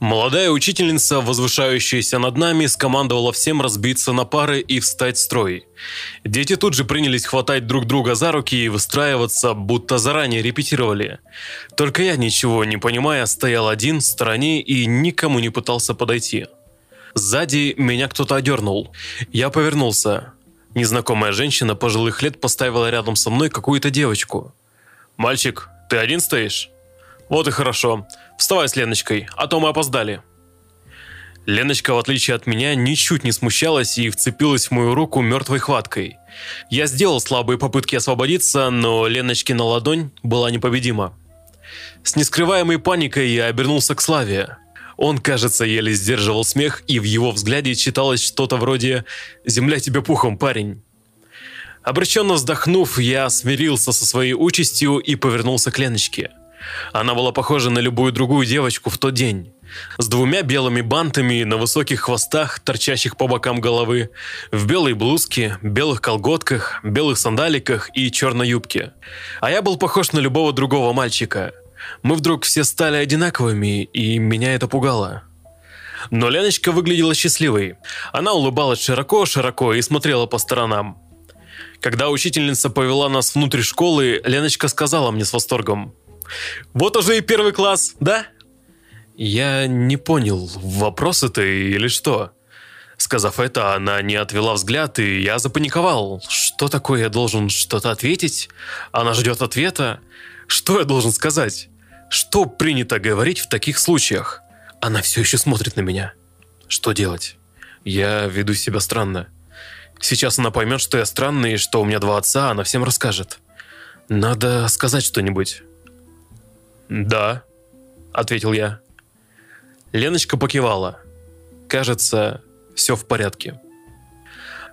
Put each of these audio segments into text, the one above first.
Молодая учительница, возвышающаяся над нами, скомандовала всем разбиться на пары и встать в строй. Дети тут же принялись хватать друг друга за руки и выстраиваться, будто заранее репетировали. Только я, ничего не понимая, стоял один в стороне и никому не пытался подойти. Сзади меня кто-то одернул. Я повернулся. Незнакомая женщина пожилых лет поставила рядом со мной какую-то девочку. «Мальчик, ты один стоишь?» «Вот и хорошо. Вставай с Леночкой, а то мы опоздали». Леночка, в отличие от меня, ничуть не смущалась и вцепилась в мою руку мертвой хваткой. Я сделал слабые попытки освободиться, но Леночкина ладонь была непобедима. С нескрываемой паникой я обернулся к Славе. Он, кажется, еле сдерживал смех, и в его взгляде читалось что-то вроде «Земля тебе пухом, парень». Обреченно вздохнув, я смирился со своей участью и повернулся к Леночке – она была похожа на любую другую девочку в тот день. С двумя белыми бантами на высоких хвостах, торчащих по бокам головы, в белой блузке, белых колготках, белых сандаликах и черной юбке. А я был похож на любого другого мальчика. Мы вдруг все стали одинаковыми, и меня это пугало. Но Леночка выглядела счастливой. Она улыбалась широко-широко и смотрела по сторонам. Когда учительница повела нас внутрь школы, Леночка сказала мне с восторгом – вот уже и первый класс, да? Я не понял, вопрос это или что? Сказав это, она не отвела взгляд, и я запаниковал. Что такое, я должен что-то ответить? Она ждет ответа. Что я должен сказать? Что принято говорить в таких случаях? Она все еще смотрит на меня. Что делать? Я веду себя странно. Сейчас она поймет, что я странный, и что у меня два отца, она всем расскажет. Надо сказать что-нибудь. «Да», — ответил я. Леночка покивала. Кажется, все в порядке.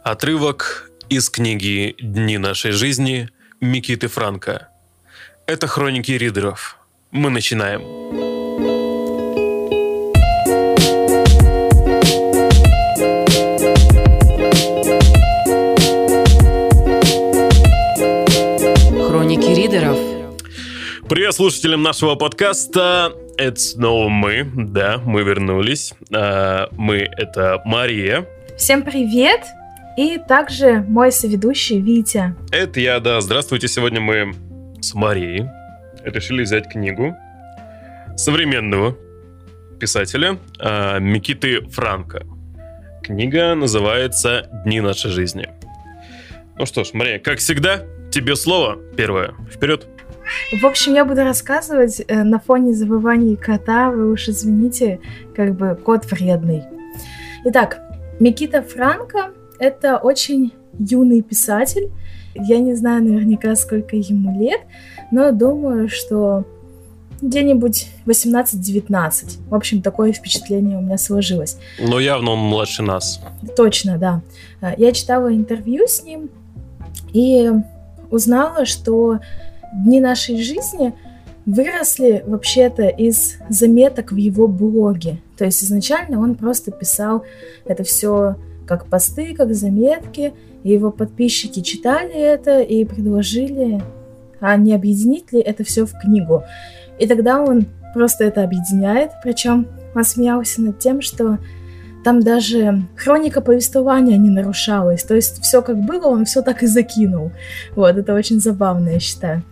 Отрывок из книги «Дни нашей жизни» Микиты Франка. Это хроники ридеров. Мы начинаем. Привет слушателям нашего подкаста. Это снова мы, да, мы вернулись. А, мы — это Мария. Всем привет! И также мой соведущий Витя. Это я, да. Здравствуйте. Сегодня мы с Марией решили взять книгу современного писателя а, Микиты Франка. Книга называется «Дни нашей жизни». Ну что ж, Мария, как всегда, тебе слово первое. Вперед! В общем, я буду рассказывать э, на фоне забываний кота, вы уж извините, как бы кот вредный. Итак, Микита Франко — это очень юный писатель. Я не знаю наверняка, сколько ему лет, но думаю, что где-нибудь 18-19. В общем, такое впечатление у меня сложилось. Но явно он младше нас. Точно, да. Э, я читала интервью с ним и узнала, что дни нашей жизни выросли вообще-то из заметок в его блоге. То есть изначально он просто писал это все как посты, как заметки, и его подписчики читали это и предложили, а не объединить ли это все в книгу. И тогда он просто это объединяет, причем он над тем, что там даже хроника повествования не нарушалась. То есть все как было, он все так и закинул. Вот, это очень забавно, я считаю.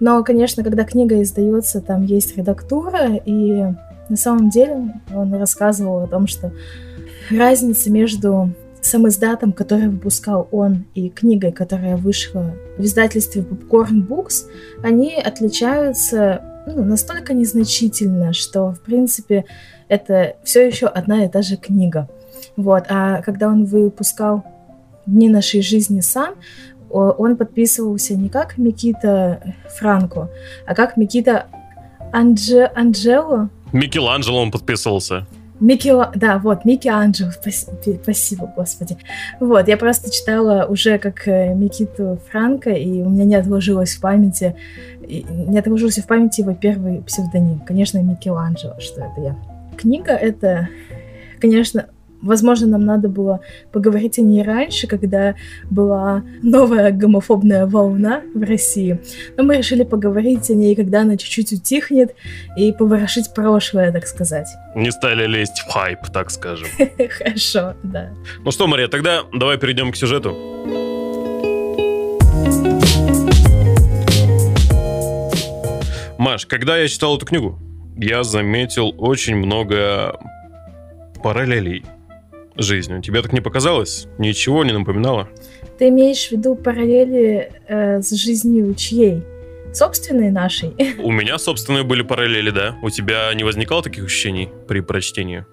Но, конечно, когда книга издается, там есть редактура, и на самом деле он рассказывал о том, что разница между сам издатом, который выпускал он, и книгой, которая вышла в издательстве Popcorn Books, они отличаются ну, настолько незначительно, что, в принципе, это все еще одна и та же книга. Вот. А когда он выпускал «Дни нашей жизни» сам, он подписывался не как Микита Франко, а как Микита Анже... Анджело. Микеланджело он подписывался. Микела... Да, вот, Микки Анджело, спасибо, господи. Вот, я просто читала уже как э, Микиту Франко, и у меня не отложилось в памяти, не отложился в памяти его первый псевдоним. Конечно, Микеланджело, что это я. Книга это, конечно, Возможно, нам надо было поговорить о ней раньше, когда была новая гомофобная волна в России. Но мы решили поговорить о ней, когда она чуть-чуть утихнет, и поворошить прошлое, так сказать. Не стали лезть в хайп, так скажем. Хорошо, да. Ну что, Мария, тогда давай перейдем к сюжету. Маш, когда я читал эту книгу, я заметил очень много параллелей жизнью. Тебе так не показалось? Ничего не напоминало? Ты имеешь в виду параллели э, с жизнью чьей? Собственной нашей? У меня собственные были параллели, да. У тебя не возникало таких ощущений при прочтении?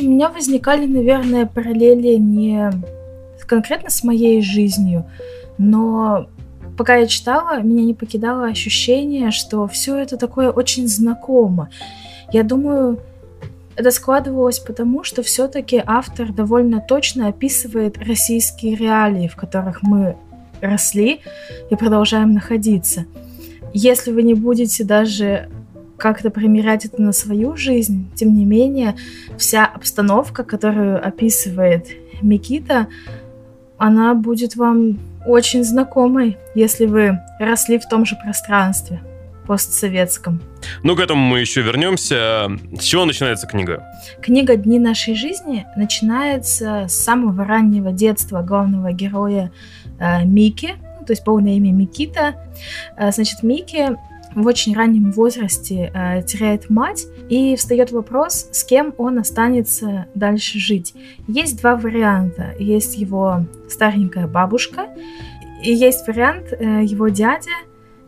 У меня возникали, наверное, параллели не конкретно с моей жизнью, но пока я читала, меня не покидало ощущение, что все это такое очень знакомо. Я думаю, это складывалось потому, что все-таки автор довольно точно описывает российские реалии, в которых мы росли и продолжаем находиться. Если вы не будете даже как-то примерять это на свою жизнь, тем не менее, вся обстановка, которую описывает Микита, она будет вам очень знакомой, если вы росли в том же пространстве постсоветском. Ну, к этому мы еще вернемся. С чего начинается книга? Книга «Дни нашей жизни» начинается с самого раннего детства главного героя э, Мики, то есть полное имя Микита. Э, значит, Мики в очень раннем возрасте э, теряет мать, и встает вопрос, с кем он останется дальше жить. Есть два варианта. Есть его старенькая бабушка, и есть вариант э, его дядя,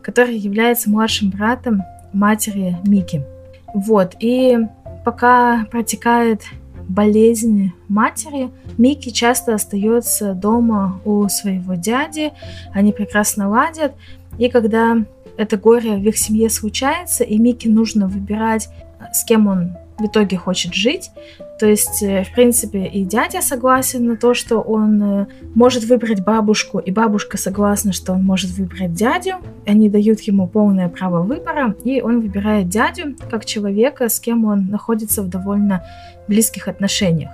который является младшим братом матери Мики. Вот, и пока протекает болезнь матери, Микки часто остается дома у своего дяди, они прекрасно ладят, и когда это горе в их семье случается, и Микки нужно выбирать, с кем он в итоге хочет жить. То есть, э, в принципе, и дядя согласен на то, что он э, может выбрать бабушку, и бабушка согласна, что он может выбрать дядю. Они дают ему полное право выбора, и он выбирает дядю как человека, с кем он находится в довольно близких отношениях.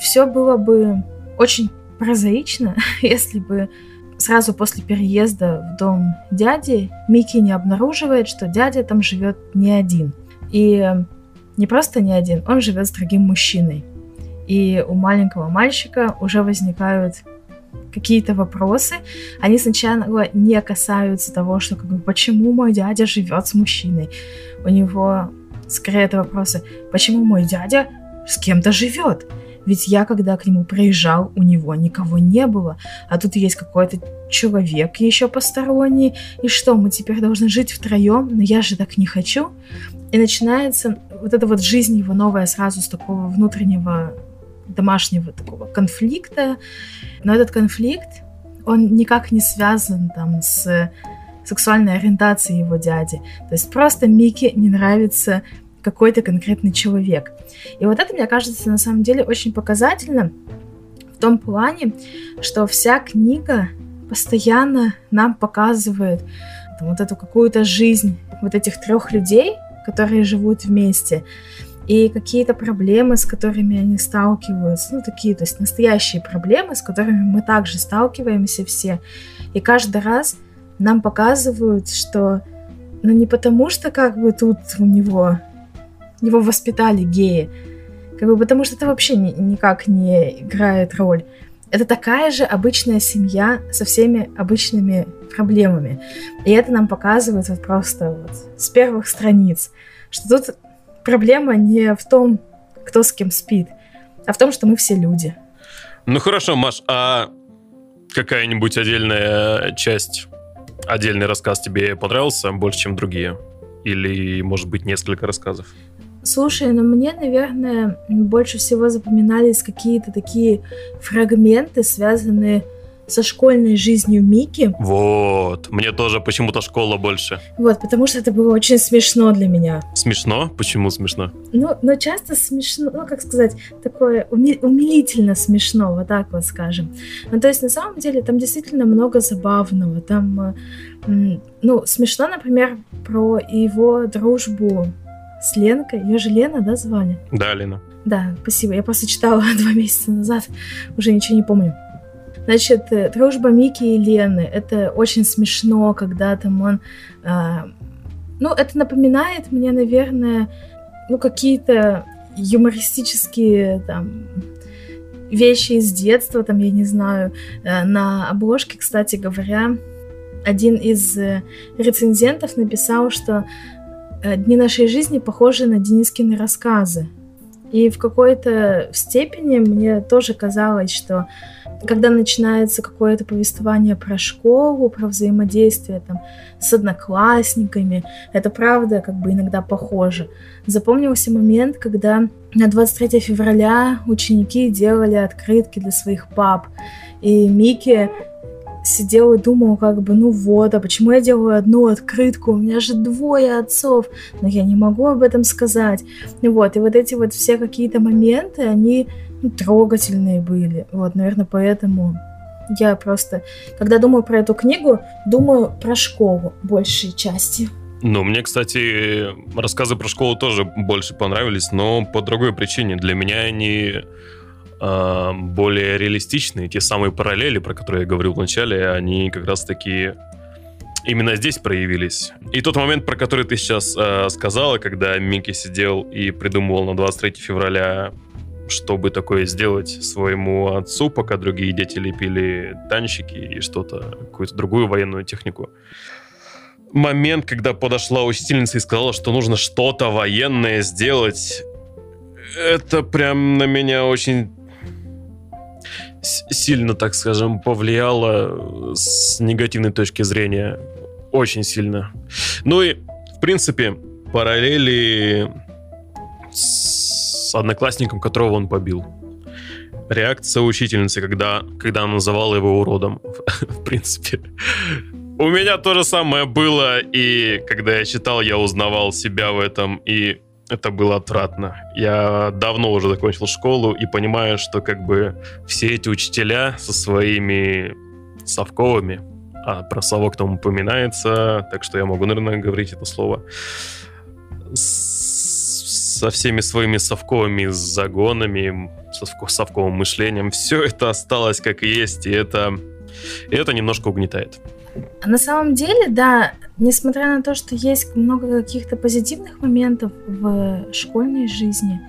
Все было бы очень прозаично, если бы сразу после переезда в дом дяди Микки не обнаруживает, что дядя там живет не один. И не просто не один, он живет с другим мужчиной. И у маленького мальчика уже возникают какие-то вопросы. Они сначала не касаются того, что как бы, почему мой дядя живет с мужчиной. У него скорее это вопросы, почему мой дядя с кем-то живет. Ведь я, когда к нему приезжал, у него никого не было. А тут есть какой-то человек еще посторонний. И что, мы теперь должны жить втроем? Но я же так не хочу. И начинается вот эта вот жизнь его новая сразу с такого внутреннего домашнего такого конфликта. Но этот конфликт, он никак не связан там с сексуальной ориентацией его дяди. То есть просто Микки не нравится какой-то конкретный человек. И вот это, мне кажется, на самом деле очень показательно в том плане, что вся книга постоянно нам показывает там, вот эту какую-то жизнь вот этих трех людей, которые живут вместе, и какие-то проблемы, с которыми они сталкиваются, ну, такие, то есть настоящие проблемы, с которыми мы также сталкиваемся все. И каждый раз нам показывают, что, ну, не потому что как бы тут у него его воспитали геи. Как бы потому что это вообще ни, никак не играет роль. Это такая же обычная семья со всеми обычными проблемами. И это нам показывает вот просто вот с первых страниц, что тут проблема не в том, кто с кем спит, а в том, что мы все люди. Ну хорошо, Маш, а какая-нибудь отдельная часть, отдельный рассказ тебе понравился больше, чем другие? Или, может быть, несколько рассказов? Слушай, ну мне, наверное, больше всего запоминались какие-то такие фрагменты, связанные со школьной жизнью Мики. Вот, мне тоже почему-то школа больше. Вот, потому что это было очень смешно для меня. Смешно? Почему смешно? Ну, но часто смешно, ну, как сказать, такое уми- умилительно смешно, вот так вот скажем. Ну, то есть, на самом деле, там действительно много забавного. Там, э, ну, смешно, например, про его дружбу с Ленкой. Ее же Лена, да, звали? Да, Лена. Да, спасибо. Я просто читала два месяца назад, уже ничего не помню. Значит, э, дружба Мики и Лены. Это очень смешно, когда там он... Э, ну, это напоминает мне, наверное, ну, какие-то юмористические там вещи из детства, там, я не знаю, э, на обложке, кстати говоря, один из э, рецензентов написал, что э, дни нашей жизни похожи на Денискины рассказы. И в какой-то степени мне тоже казалось, что когда начинается какое-то повествование про школу, про взаимодействие там с одноклассниками, это правда как бы иногда похоже. Запомнился момент, когда на 23 февраля ученики делали открытки для своих пап, и Микки сидел и думал, как бы, ну вот, а почему я делаю одну открытку? У меня же двое отцов, но я не могу об этом сказать. Вот, и вот эти вот все какие-то моменты, они ну, трогательные были. Вот, наверное, поэтому я просто, когда думаю про эту книгу, думаю про школу большей части. Ну, мне, кстати, рассказы про школу тоже больше понравились, но по другой причине. Для меня они э, более реалистичные. Те самые параллели, про которые я говорил вначале, они как раз таки именно здесь проявились. И тот момент, про который ты сейчас э, сказала, когда Микки сидел и придумывал на 23 февраля чтобы такое сделать своему отцу, пока другие дети лепили танчики и что-то, какую-то другую военную технику. Момент, когда подошла учительница и сказала, что нужно что-то военное сделать, это прям на меня очень сильно, так скажем, повлияло с негативной точки зрения. Очень сильно. Ну и, в принципе, параллели с одноклассником, которого он побил. Реакция учительницы, когда, когда она называла его уродом. В принципе, у меня то же самое было, и когда я читал, я узнавал себя в этом, и это было отвратно. Я давно уже закончил школу и понимаю, что как бы все эти учителя со своими совковыми, а про совок там упоминается, так что я могу, наверное, говорить это слово, со всеми своими совковыми загонами, совко, совковым мышлением. Все это осталось как есть, и это, и это немножко угнетает. На самом деле, да, несмотря на то, что есть много каких-то позитивных моментов в школьной жизни,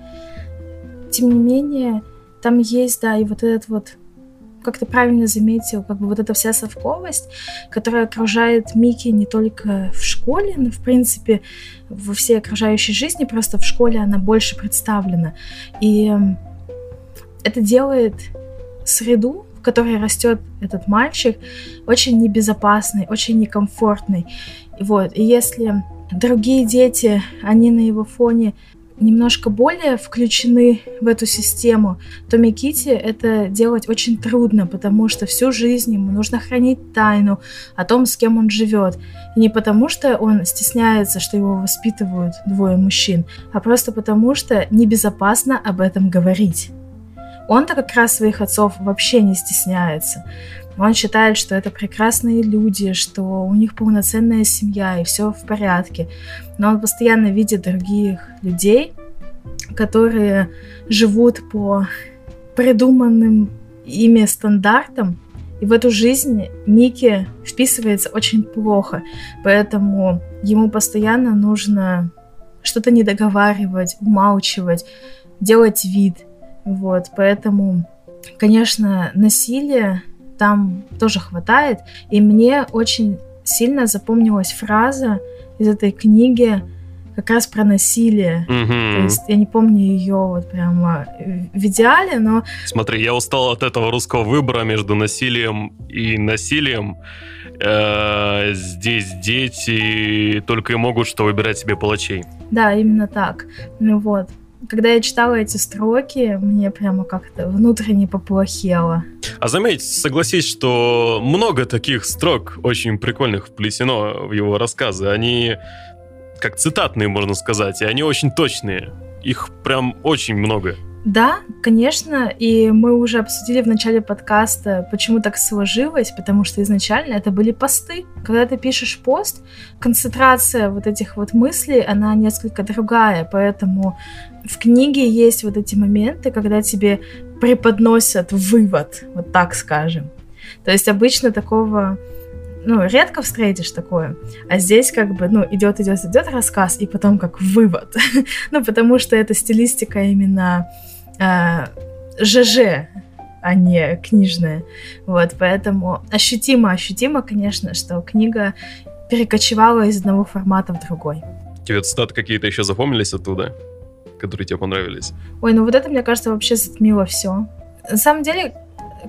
тем не менее, там есть, да, и вот этот вот как ты правильно заметил, как бы вот эта вся совковость, которая окружает Мики не только в школе, но, в принципе, во всей окружающей жизни, просто в школе она больше представлена. И это делает среду, которой растет этот мальчик, очень небезопасной, очень некомфортной. И вот, и если другие дети, они на его фоне немножко более включены в эту систему, то Миките это делать очень трудно, потому что всю жизнь ему нужно хранить тайну о том, с кем он живет. И не потому, что он стесняется, что его воспитывают двое мужчин, а просто потому, что небезопасно об этом говорить. Он-то как раз своих отцов вообще не стесняется. Он считает, что это прекрасные люди, что у них полноценная семья и все в порядке. Но он постоянно видит других людей, которые живут по придуманным ими стандартам, и в эту жизнь Микки вписывается очень плохо, поэтому ему постоянно нужно что-то недоговаривать, умалчивать, делать вид. Вот, поэтому, конечно, насилие там тоже хватает. И мне очень сильно запомнилась фраза из этой книги как раз про насилие. Mm-hmm. То есть я не помню ее вот прямо в идеале, но... Смотри, я устал от этого русского выбора между насилием и насилием. Э-э- здесь дети только и могут что выбирать себе палачей. Да, именно так. Ну вот. Когда я читала эти строки, мне прямо как-то внутренне поплохело. А заметь, согласись, что много таких строк очень прикольных вплетено в его рассказы. Они как цитатные, можно сказать, и они очень точные. Их прям очень много. Да, конечно, и мы уже обсудили в начале подкаста, почему так сложилось, потому что изначально это были посты. Когда ты пишешь пост, концентрация вот этих вот мыслей, она несколько другая, поэтому в книге есть вот эти моменты, когда тебе преподносят вывод, вот так скажем. То есть обычно такого ну, редко встретишь такое. А здесь как бы, ну, идет, идет, идет рассказ, и потом как вывод. ну, потому что это стилистика именно э, ЖЖ, а не книжная. Вот, поэтому ощутимо, ощутимо, конечно, что книга перекочевала из одного формата в другой. Тебе цитаты какие-то еще запомнились оттуда, которые тебе понравились? Ой, ну вот это, мне кажется, вообще затмило все. На самом деле,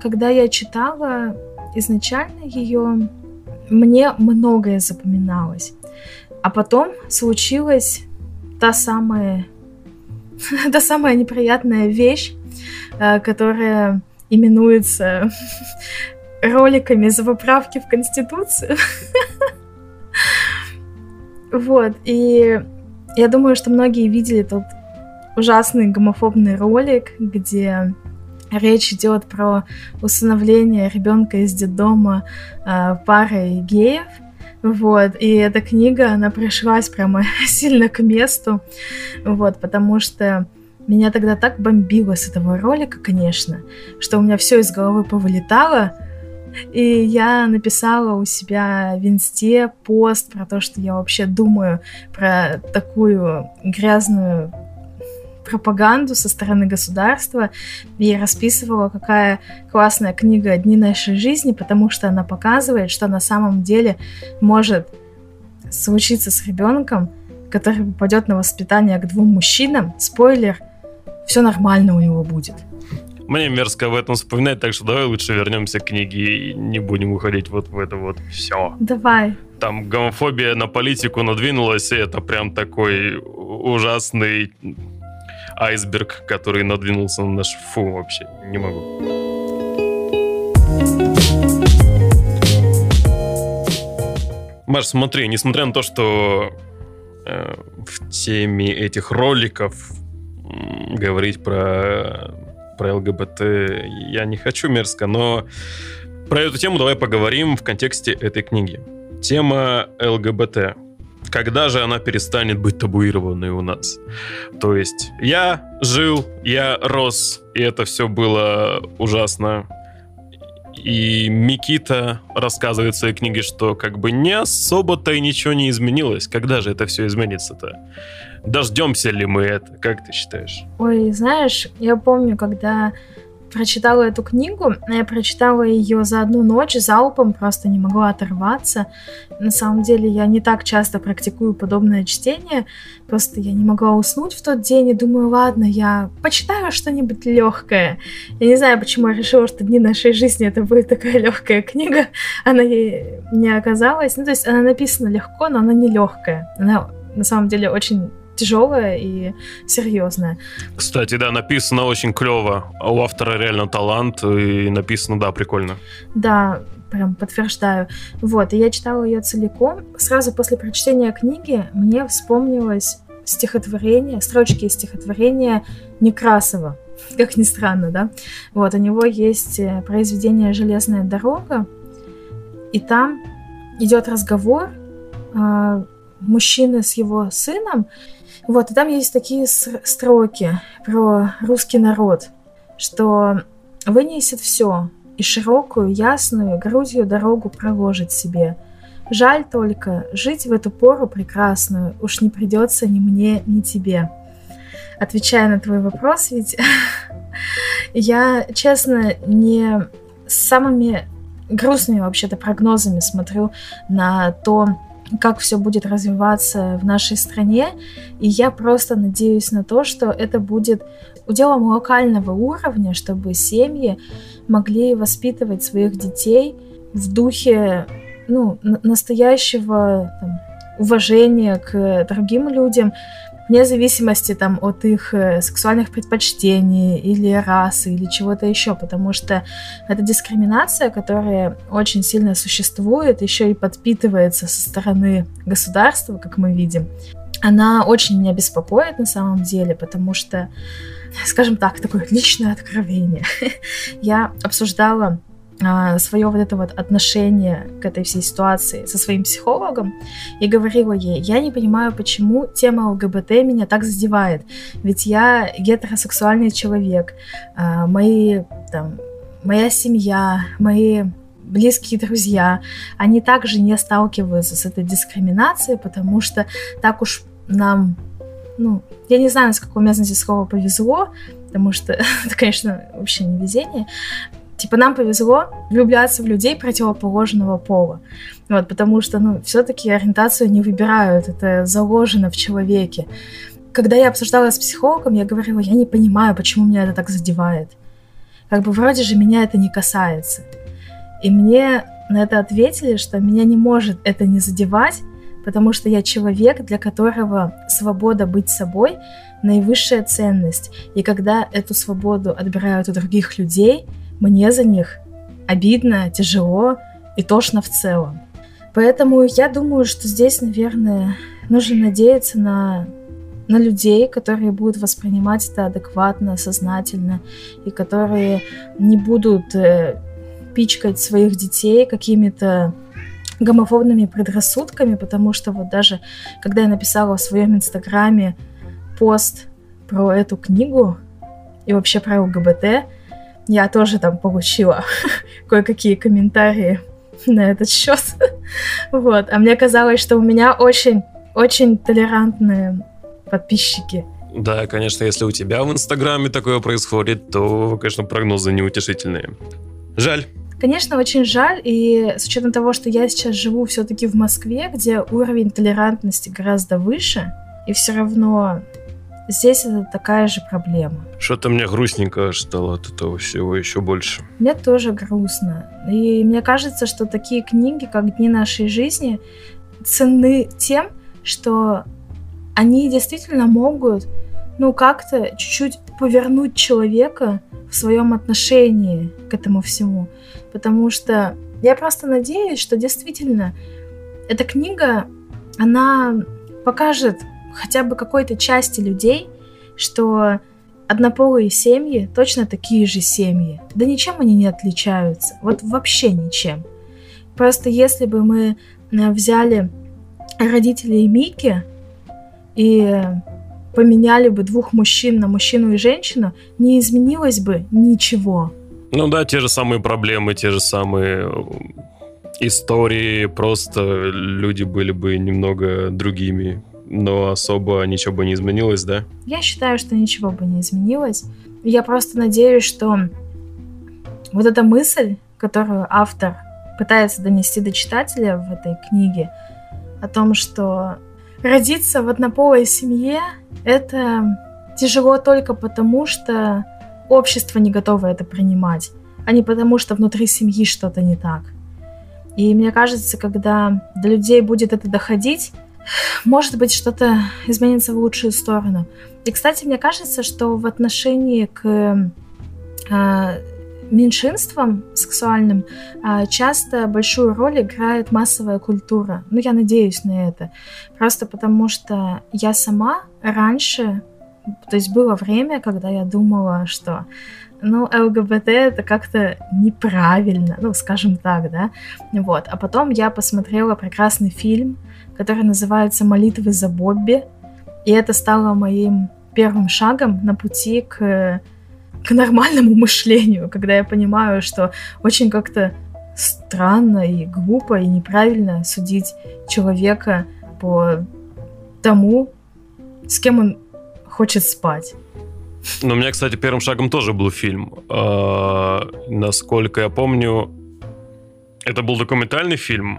когда я читала изначально ее, мне многое запоминалось. А потом случилась та самая, та самая неприятная вещь, э, которая именуется роликами за поправки в Конституцию. Вот, и я думаю, что многие видели тот ужасный гомофобный ролик, где Речь идет про усыновление ребенка из детдома э, парой геев. Вот, и эта книга, она пришлась прямо сильно к месту, вот, потому что меня тогда так бомбило с этого ролика, конечно, что у меня все из головы повылетало, и я написала у себя в инсте пост про то, что я вообще думаю про такую грязную пропаганду со стороны государства и расписывала, какая классная книга «Дни нашей жизни», потому что она показывает, что на самом деле может случиться с ребенком, который попадет на воспитание к двум мужчинам. Спойлер, все нормально у него будет. Мне мерзко об этом вспоминать, так что давай лучше вернемся к книге и не будем уходить вот в это вот все. Давай. Там гомофобия на политику надвинулась, и это прям такой ужасный айсберг, который надвинулся на наш... Фу, вообще, не могу. Маш, смотри, несмотря на то, что э, в теме этих роликов э, говорить про, про ЛГБТ я не хочу мерзко, но про эту тему давай поговорим в контексте этой книги. Тема ЛГБТ когда же она перестанет быть табуированной у нас. То есть я жил, я рос, и это все было ужасно. И Микита рассказывает в своей книге, что как бы не особо-то и ничего не изменилось. Когда же это все изменится-то? Дождемся ли мы это? Как ты считаешь? Ой, знаешь, я помню, когда прочитала эту книгу. Я прочитала ее за одну ночь залпом, просто не могла оторваться. На самом деле я не так часто практикую подобное чтение, просто я не могла уснуть в тот день и думаю, ладно, я почитаю что-нибудь легкое. Я не знаю, почему я решила, что дни нашей жизни это будет такая легкая книга. Она ей не оказалась. Ну, то есть она написана легко, но она не легкая. Она на самом деле очень тяжелая и серьезная. Кстати, да, написано очень клево. У автора реально талант, и написано, да, прикольно. Да, прям подтверждаю. Вот, и я читала ее целиком. Сразу после прочтения книги мне вспомнилось стихотворение, строчки из стихотворения Некрасова, как ни странно, да. Вот, у него есть э, произведение «Железная дорога», и там идет разговор э, мужчины с его сыном, вот, и там есть такие строки про русский народ, что вынесет все, и широкую, ясную грудью дорогу проложит себе. Жаль только, жить в эту пору прекрасную уж не придется ни мне, ни тебе. Отвечая на твой вопрос, ведь я, честно, не с самыми грустными вообще-то прогнозами смотрю на то, как все будет развиваться в нашей стране. И я просто надеюсь на то, что это будет уделом локального уровня, чтобы семьи могли воспитывать своих детей в духе ну, настоящего там, уважения к другим людям, вне зависимости там от их э, сексуальных предпочтений или расы или чего-то еще, потому что это дискриминация, которая очень сильно существует, еще и подпитывается со стороны государства, как мы видим. она очень меня беспокоит на самом деле, потому что, скажем так, такое личное откровение. Я обсуждала свое вот это вот отношение к этой всей ситуации со своим психологом и говорила ей, я не понимаю, почему тема ЛГБТ меня так задевает, ведь я гетеросексуальный человек, а, мои там моя семья, мои близкие друзья, они также не сталкиваются с этой дискриминацией, потому что так уж нам, ну, я не знаю, с какого места здесь слово повезло, потому что это, конечно, вообще не везение. Типа нам повезло влюбляться в людей противоположного пола. Вот, потому что, ну, все-таки ориентацию не выбирают, это заложено в человеке. Когда я обсуждала с психологом, я говорила, я не понимаю, почему меня это так задевает. Как бы вроде же меня это не касается. И мне на это ответили, что меня не может это не задевать, потому что я человек, для которого свобода быть собой — наивысшая ценность. И когда эту свободу отбирают у других людей, мне за них обидно, тяжело и тошно в целом. Поэтому я думаю, что здесь, наверное, нужно надеяться на, на людей, которые будут воспринимать это адекватно, сознательно, и которые не будут э, пичкать своих детей какими-то гомофобными предрассудками, потому что вот даже когда я написала в своем инстаграме пост про эту книгу и вообще про ЛГБТ, я тоже там получила кое-какие комментарии на этот счет. вот. А мне казалось, что у меня очень, очень толерантные подписчики. Да, конечно, если у тебя в Инстаграме такое происходит, то, конечно, прогнозы неутешительные. Жаль. Конечно, очень жаль, и с учетом того, что я сейчас живу все-таки в Москве, где уровень толерантности гораздо выше, и все равно здесь это такая же проблема. Что-то мне грустненько стало от этого всего еще больше. Мне тоже грустно. И мне кажется, что такие книги, как «Дни нашей жизни», ценны тем, что они действительно могут, ну, как-то чуть-чуть повернуть человека в своем отношении к этому всему. Потому что я просто надеюсь, что действительно эта книга, она покажет хотя бы какой-то части людей, что однополые семьи точно такие же семьи. Да ничем они не отличаются. Вот вообще ничем. Просто если бы мы э, взяли родителей Мики и поменяли бы двух мужчин на мужчину и женщину, не изменилось бы ничего. Ну да, те же самые проблемы, те же самые э, истории, просто люди были бы немного другими, но особо ничего бы не изменилось, да? Я считаю, что ничего бы не изменилось. Я просто надеюсь, что вот эта мысль, которую автор пытается донести до читателя в этой книге, о том, что родиться в однополой семье это тяжело только потому, что общество не готово это принимать, а не потому, что внутри семьи что-то не так. И мне кажется, когда до людей будет это доходить, может быть, что-то изменится в лучшую сторону. И, кстати, мне кажется, что в отношении к э, меньшинствам сексуальным э, часто большую роль играет массовая культура. Ну, я надеюсь на это. Просто потому что я сама раньше то есть было время, когда я думала, что ну, ЛГБТ это как-то неправильно, ну, скажем так, да, вот. А потом я посмотрела прекрасный фильм, который называется «Молитвы за Бобби», и это стало моим первым шагом на пути к, к нормальному мышлению, когда я понимаю, что очень как-то странно и глупо и неправильно судить человека по тому, с кем он хочет спать. Ну, у меня, кстати, первым шагом тоже был фильм. Э, насколько я помню, это был документальный фильм.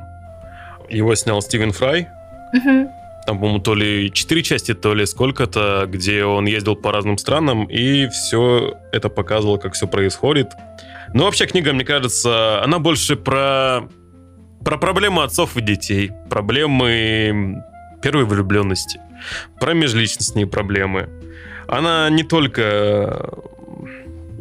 Его снял Стивен Фрай. Угу. Там, по-моему, то ли четыре части, то ли сколько-то, где он ездил по разным странам, и все это показывало, как все происходит. Но вообще книга, мне кажется, она больше про, про проблемы отцов и детей, проблемы первой влюбленности про межличностные проблемы. Она не только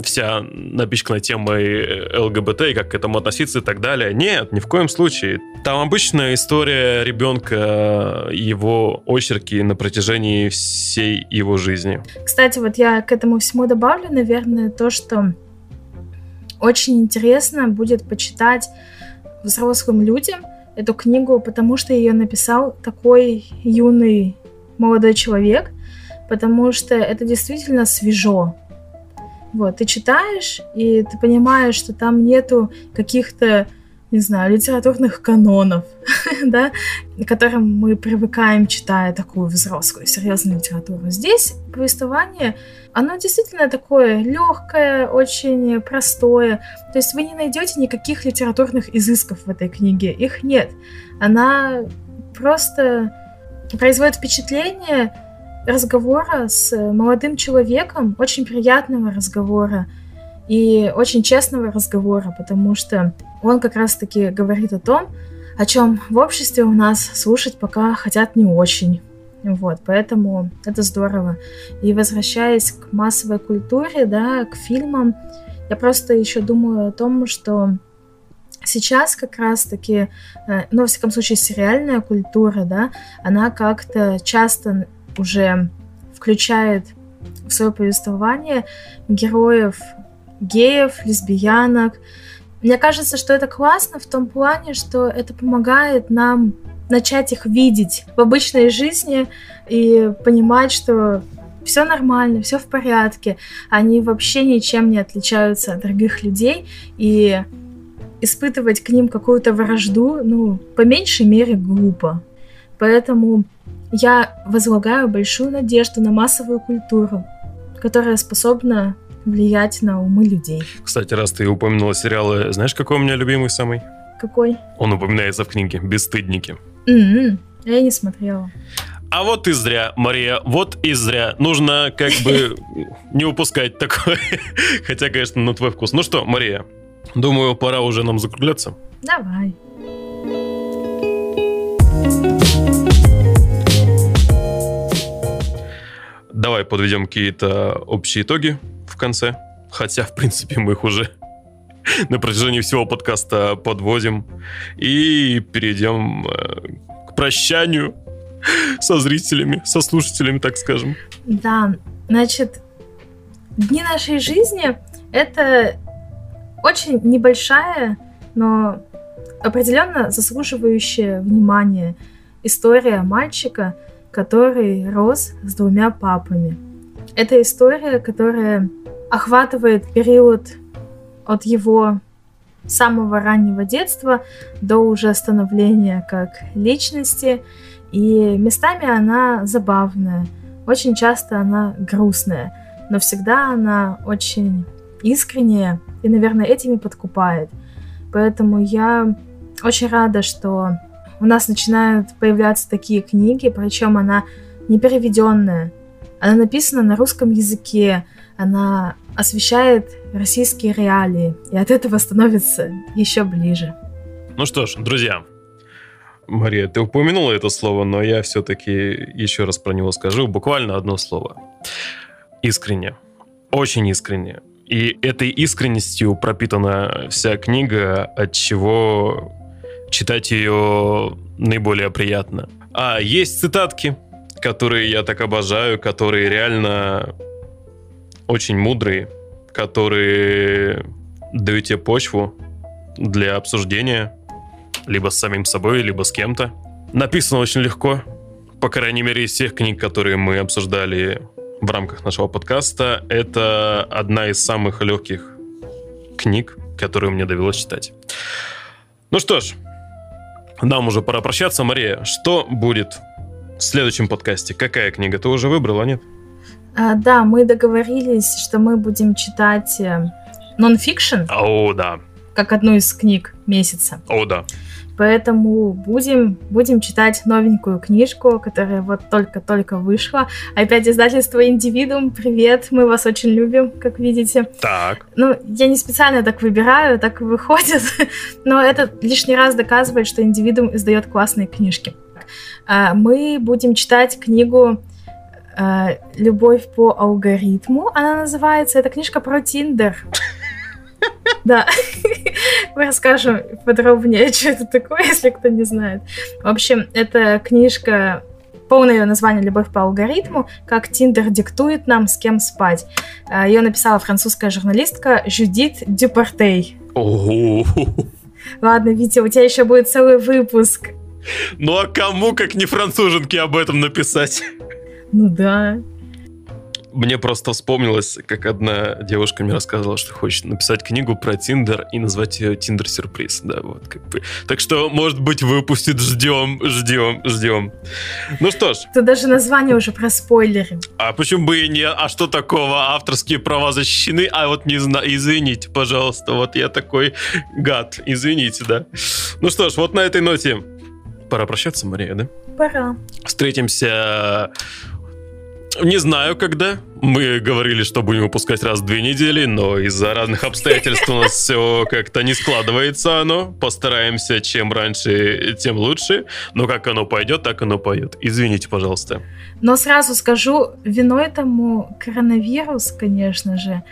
вся напичкана темой ЛГБТ и как к этому относиться и так далее. Нет, ни в коем случае. Там обычная история ребенка, его очерки на протяжении всей его жизни. Кстати, вот я к этому всему добавлю, наверное, то, что очень интересно будет почитать взрослым людям эту книгу, потому что ее написал такой юный молодой человек, потому что это действительно свежо. Вот, ты читаешь, и ты понимаешь, что там нету каких-то, не знаю, литературных канонов, да, к которым мы привыкаем, читая такую взрослую, серьезную литературу. Здесь повествование, оно действительно такое легкое, очень простое. То есть вы не найдете никаких литературных изысков в этой книге. Их нет. Она просто производит впечатление разговора с молодым человеком, очень приятного разговора и очень честного разговора, потому что он как раз-таки говорит о том, о чем в обществе у нас слушать пока хотят не очень. Вот, поэтому это здорово. И возвращаясь к массовой культуре, да, к фильмам, я просто еще думаю о том, что сейчас как раз-таки, э, ну, во всяком случае, сериальная культура, да, она как-то часто уже включает в свое повествование героев геев, лесбиянок. Мне кажется, что это классно в том плане, что это помогает нам начать их видеть в обычной жизни и понимать, что все нормально, все в порядке, они вообще ничем не отличаются от других людей, и испытывать к ним какую-то вражду, ну, по меньшей мере, глупо. Поэтому я возлагаю большую надежду на массовую культуру, которая способна влиять на умы людей. Кстати, раз ты упомянула сериалы, знаешь, какой у меня любимый самый? Какой? Он упоминается в книге «Бесстыдники». Mm-hmm. Я не смотрела. А вот и зря, Мария, вот и зря. Нужно как бы не упускать такое. Хотя, конечно, на твой вкус. Ну что, Мария, думаю, пора уже нам закругляться. Давай. Давай подведем какие-то общие итоги в конце. Хотя, в принципе, мы их уже на протяжении всего подкаста подводим. И перейдем э, к прощанию со зрителями, со слушателями, так скажем. Да, значит, дни нашей жизни — это очень небольшая, но определенно заслуживающая внимания история мальчика — который рос с двумя папами. Это история, которая охватывает период от его самого раннего детства до уже становления как личности. И местами она забавная, очень часто она грустная, но всегда она очень искренняя и, наверное, этими подкупает. Поэтому я очень рада, что у нас начинают появляться такие книги, причем она не переведенная. Она написана на русском языке, она освещает российские реалии, и от этого становится еще ближе. Ну что ж, друзья, Мария, ты упомянула это слово, но я все-таки еще раз про него скажу. Буквально одно слово. Искренне. Очень искренне. И этой искренностью пропитана вся книга, от чего читать ее наиболее приятно. А есть цитатки, которые я так обожаю, которые реально очень мудрые, которые дают тебе почву для обсуждения либо с самим собой, либо с кем-то. Написано очень легко, по крайней мере, из всех книг, которые мы обсуждали в рамках нашего подкаста, это одна из самых легких книг, которую мне довелось читать. Ну что ж, нам уже пора прощаться. Мария, что будет в следующем подкасте? Какая книга? Ты уже выбрала, нет? А, да, мы договорились, что мы будем читать нон-фикшн. О, да. Как одну из книг месяца. О, да. Поэтому будем, будем читать новенькую книжку, которая вот только-только вышла. Опять издательство «Индивидуум». Привет, мы вас очень любим, как видите. Так. Ну, я не специально так выбираю, так выходит. Но это лишний раз доказывает, что «Индивидуум» издает классные книжки. А, мы будем читать книгу э, «Любовь по алгоритму» она называется. Это книжка про Тиндер. Да, мы расскажем подробнее, что это такое, если кто не знает. В общем, это книжка полное ее название «Любовь по алгоритму», как Тиндер диктует нам, с кем спать. Э, ее написала французская журналистка Жюдит Дюпортей. Ладно, Витя, у тебя еще будет целый выпуск. Ну а кому, как не француженке, об этом написать? Ну да. Мне просто вспомнилось, как одна девушка мне рассказывала, что хочет написать книгу про Тиндер и назвать ее Тиндер Сюрприз. Да, вот как бы. Так что, может быть, выпустит. Ждем, ждем, ждем. Ну что ж. Тут даже название уже про спойлеры. А почему бы и не? А что такого? Авторские права защищены, а вот не знаю. Извините, пожалуйста. Вот я такой гад. Извините, да. Ну что ж, вот на этой ноте пора прощаться, Мария, да? Пора. Встретимся не знаю, когда. Мы говорили, что будем выпускать раз в две недели, но из-за разных обстоятельств у нас все как-то не складывается оно. Постараемся, чем раньше, тем лучше. Но как оно пойдет, так оно пойдет. Извините, пожалуйста. Но сразу скажу, виной этому коронавирус, конечно же,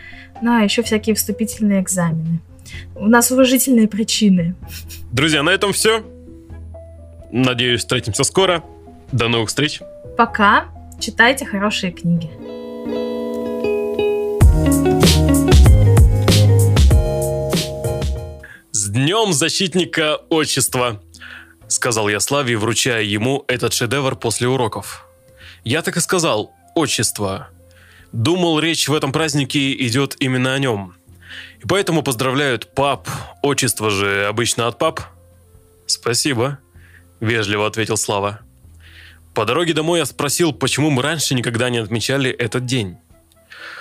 ну а еще всякие вступительные экзамены. У нас уважительные причины. Друзья, на этом все. Надеюсь, встретимся скоро. До новых встреч. Пока. Читайте хорошие книги. С Днем Защитника Отчества! Сказал я Славе, вручая ему этот шедевр после уроков. Я так и сказал «Отчество». Думал, речь в этом празднике идет именно о нем. И поэтому поздравляют пап. Отчество же обычно от пап. «Спасибо», — вежливо ответил Слава. По дороге домой я спросил, почему мы раньше никогда не отмечали этот день.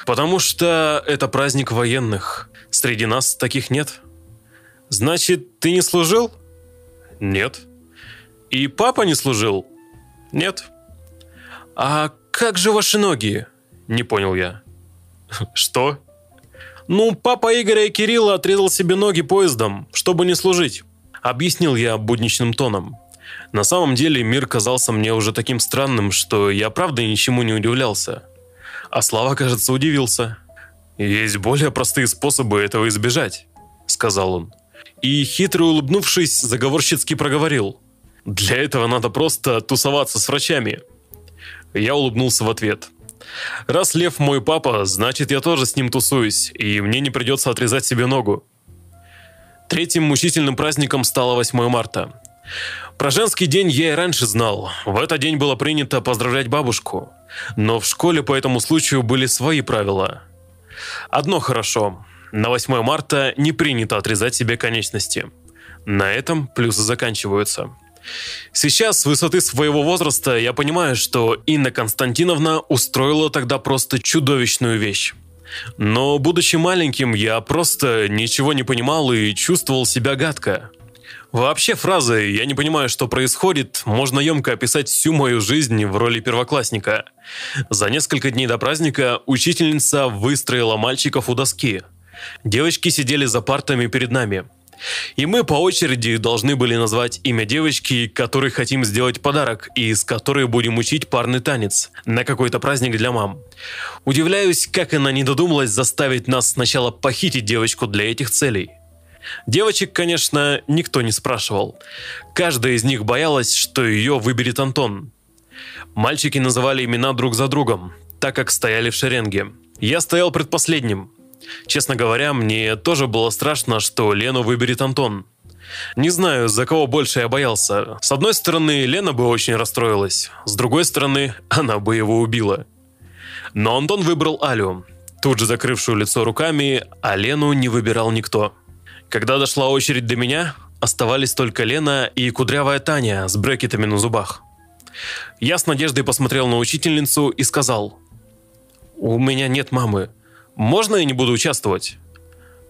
Потому что это праздник военных. Среди нас таких нет. Значит, ты не служил? Нет. И папа не служил? Нет. А как же ваши ноги? Не понял я. Что? Ну, папа Игоря и Кирилла отрезал себе ноги поездом, чтобы не служить. Объяснил я будничным тоном. На самом деле мир казался мне уже таким странным, что я правда ничему не удивлялся. А Слава, кажется, удивился. «Есть более простые способы этого избежать», — сказал он. И, хитро улыбнувшись, заговорщицки проговорил. «Для этого надо просто тусоваться с врачами». Я улыбнулся в ответ. «Раз Лев мой папа, значит, я тоже с ним тусуюсь, и мне не придется отрезать себе ногу». Третьим мучительным праздником стало 8 марта. Про женский день я и раньше знал. В этот день было принято поздравлять бабушку. Но в школе по этому случаю были свои правила. Одно хорошо. На 8 марта не принято отрезать себе конечности. На этом плюсы заканчиваются. Сейчас, с высоты своего возраста, я понимаю, что Инна Константиновна устроила тогда просто чудовищную вещь. Но, будучи маленьким, я просто ничего не понимал и чувствовал себя гадко. Вообще фразой «я не понимаю, что происходит» можно емко описать всю мою жизнь в роли первоклассника. За несколько дней до праздника учительница выстроила мальчиков у доски. Девочки сидели за партами перед нами. И мы по очереди должны были назвать имя девочки, которой хотим сделать подарок и с которой будем учить парный танец на какой-то праздник для мам. Удивляюсь, как она не додумалась заставить нас сначала похитить девочку для этих целей – Девочек, конечно, никто не спрашивал. Каждая из них боялась, что ее выберет Антон. Мальчики называли имена друг за другом, так как стояли в шеренге. Я стоял предпоследним. Честно говоря, мне тоже было страшно, что Лену выберет Антон. Не знаю, за кого больше я боялся. С одной стороны, Лена бы очень расстроилась. С другой стороны, она бы его убила. Но Антон выбрал Алю, тут же закрывшую лицо руками, а Лену не выбирал никто. Когда дошла очередь до меня, оставались только Лена и кудрявая Таня с брекетами на зубах. Я с надеждой посмотрел на учительницу и сказал, «У меня нет мамы. Можно я не буду участвовать?»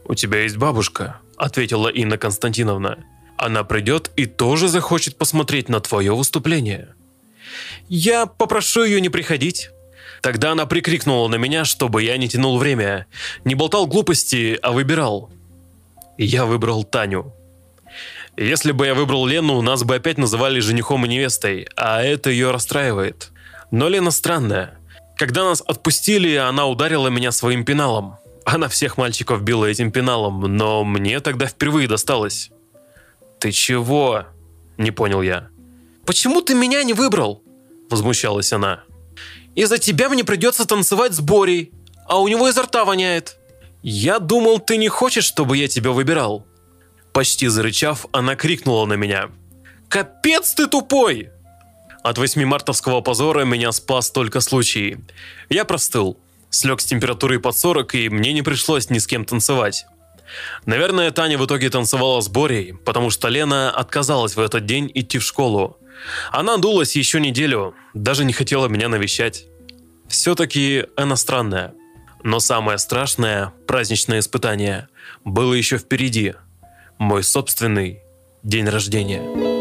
«У тебя есть бабушка», — ответила Инна Константиновна. «Она придет и тоже захочет посмотреть на твое выступление». «Я попрошу ее не приходить». Тогда она прикрикнула на меня, чтобы я не тянул время, не болтал глупости, а выбирал — я выбрал Таню. Если бы я выбрал Лену, нас бы опять называли женихом и невестой, а это ее расстраивает. Но Лена странная. Когда нас отпустили, она ударила меня своим пеналом. Она всех мальчиков била этим пеналом, но мне тогда впервые досталось. «Ты чего?» – не понял я. «Почему ты меня не выбрал?» – возмущалась она. «Из-за тебя мне придется танцевать с Борей, а у него изо рта воняет». «Я думал, ты не хочешь, чтобы я тебя выбирал». Почти зарычав, она крикнула на меня. «Капец ты тупой!» От восьмимартовского позора меня спас только случай. Я простыл, слег с температурой под 40, и мне не пришлось ни с кем танцевать. Наверное, Таня в итоге танцевала с Борей, потому что Лена отказалась в этот день идти в школу. Она дулась еще неделю, даже не хотела меня навещать. Все-таки она странная. Но самое страшное, праздничное испытание, было еще впереди. Мой собственный день рождения.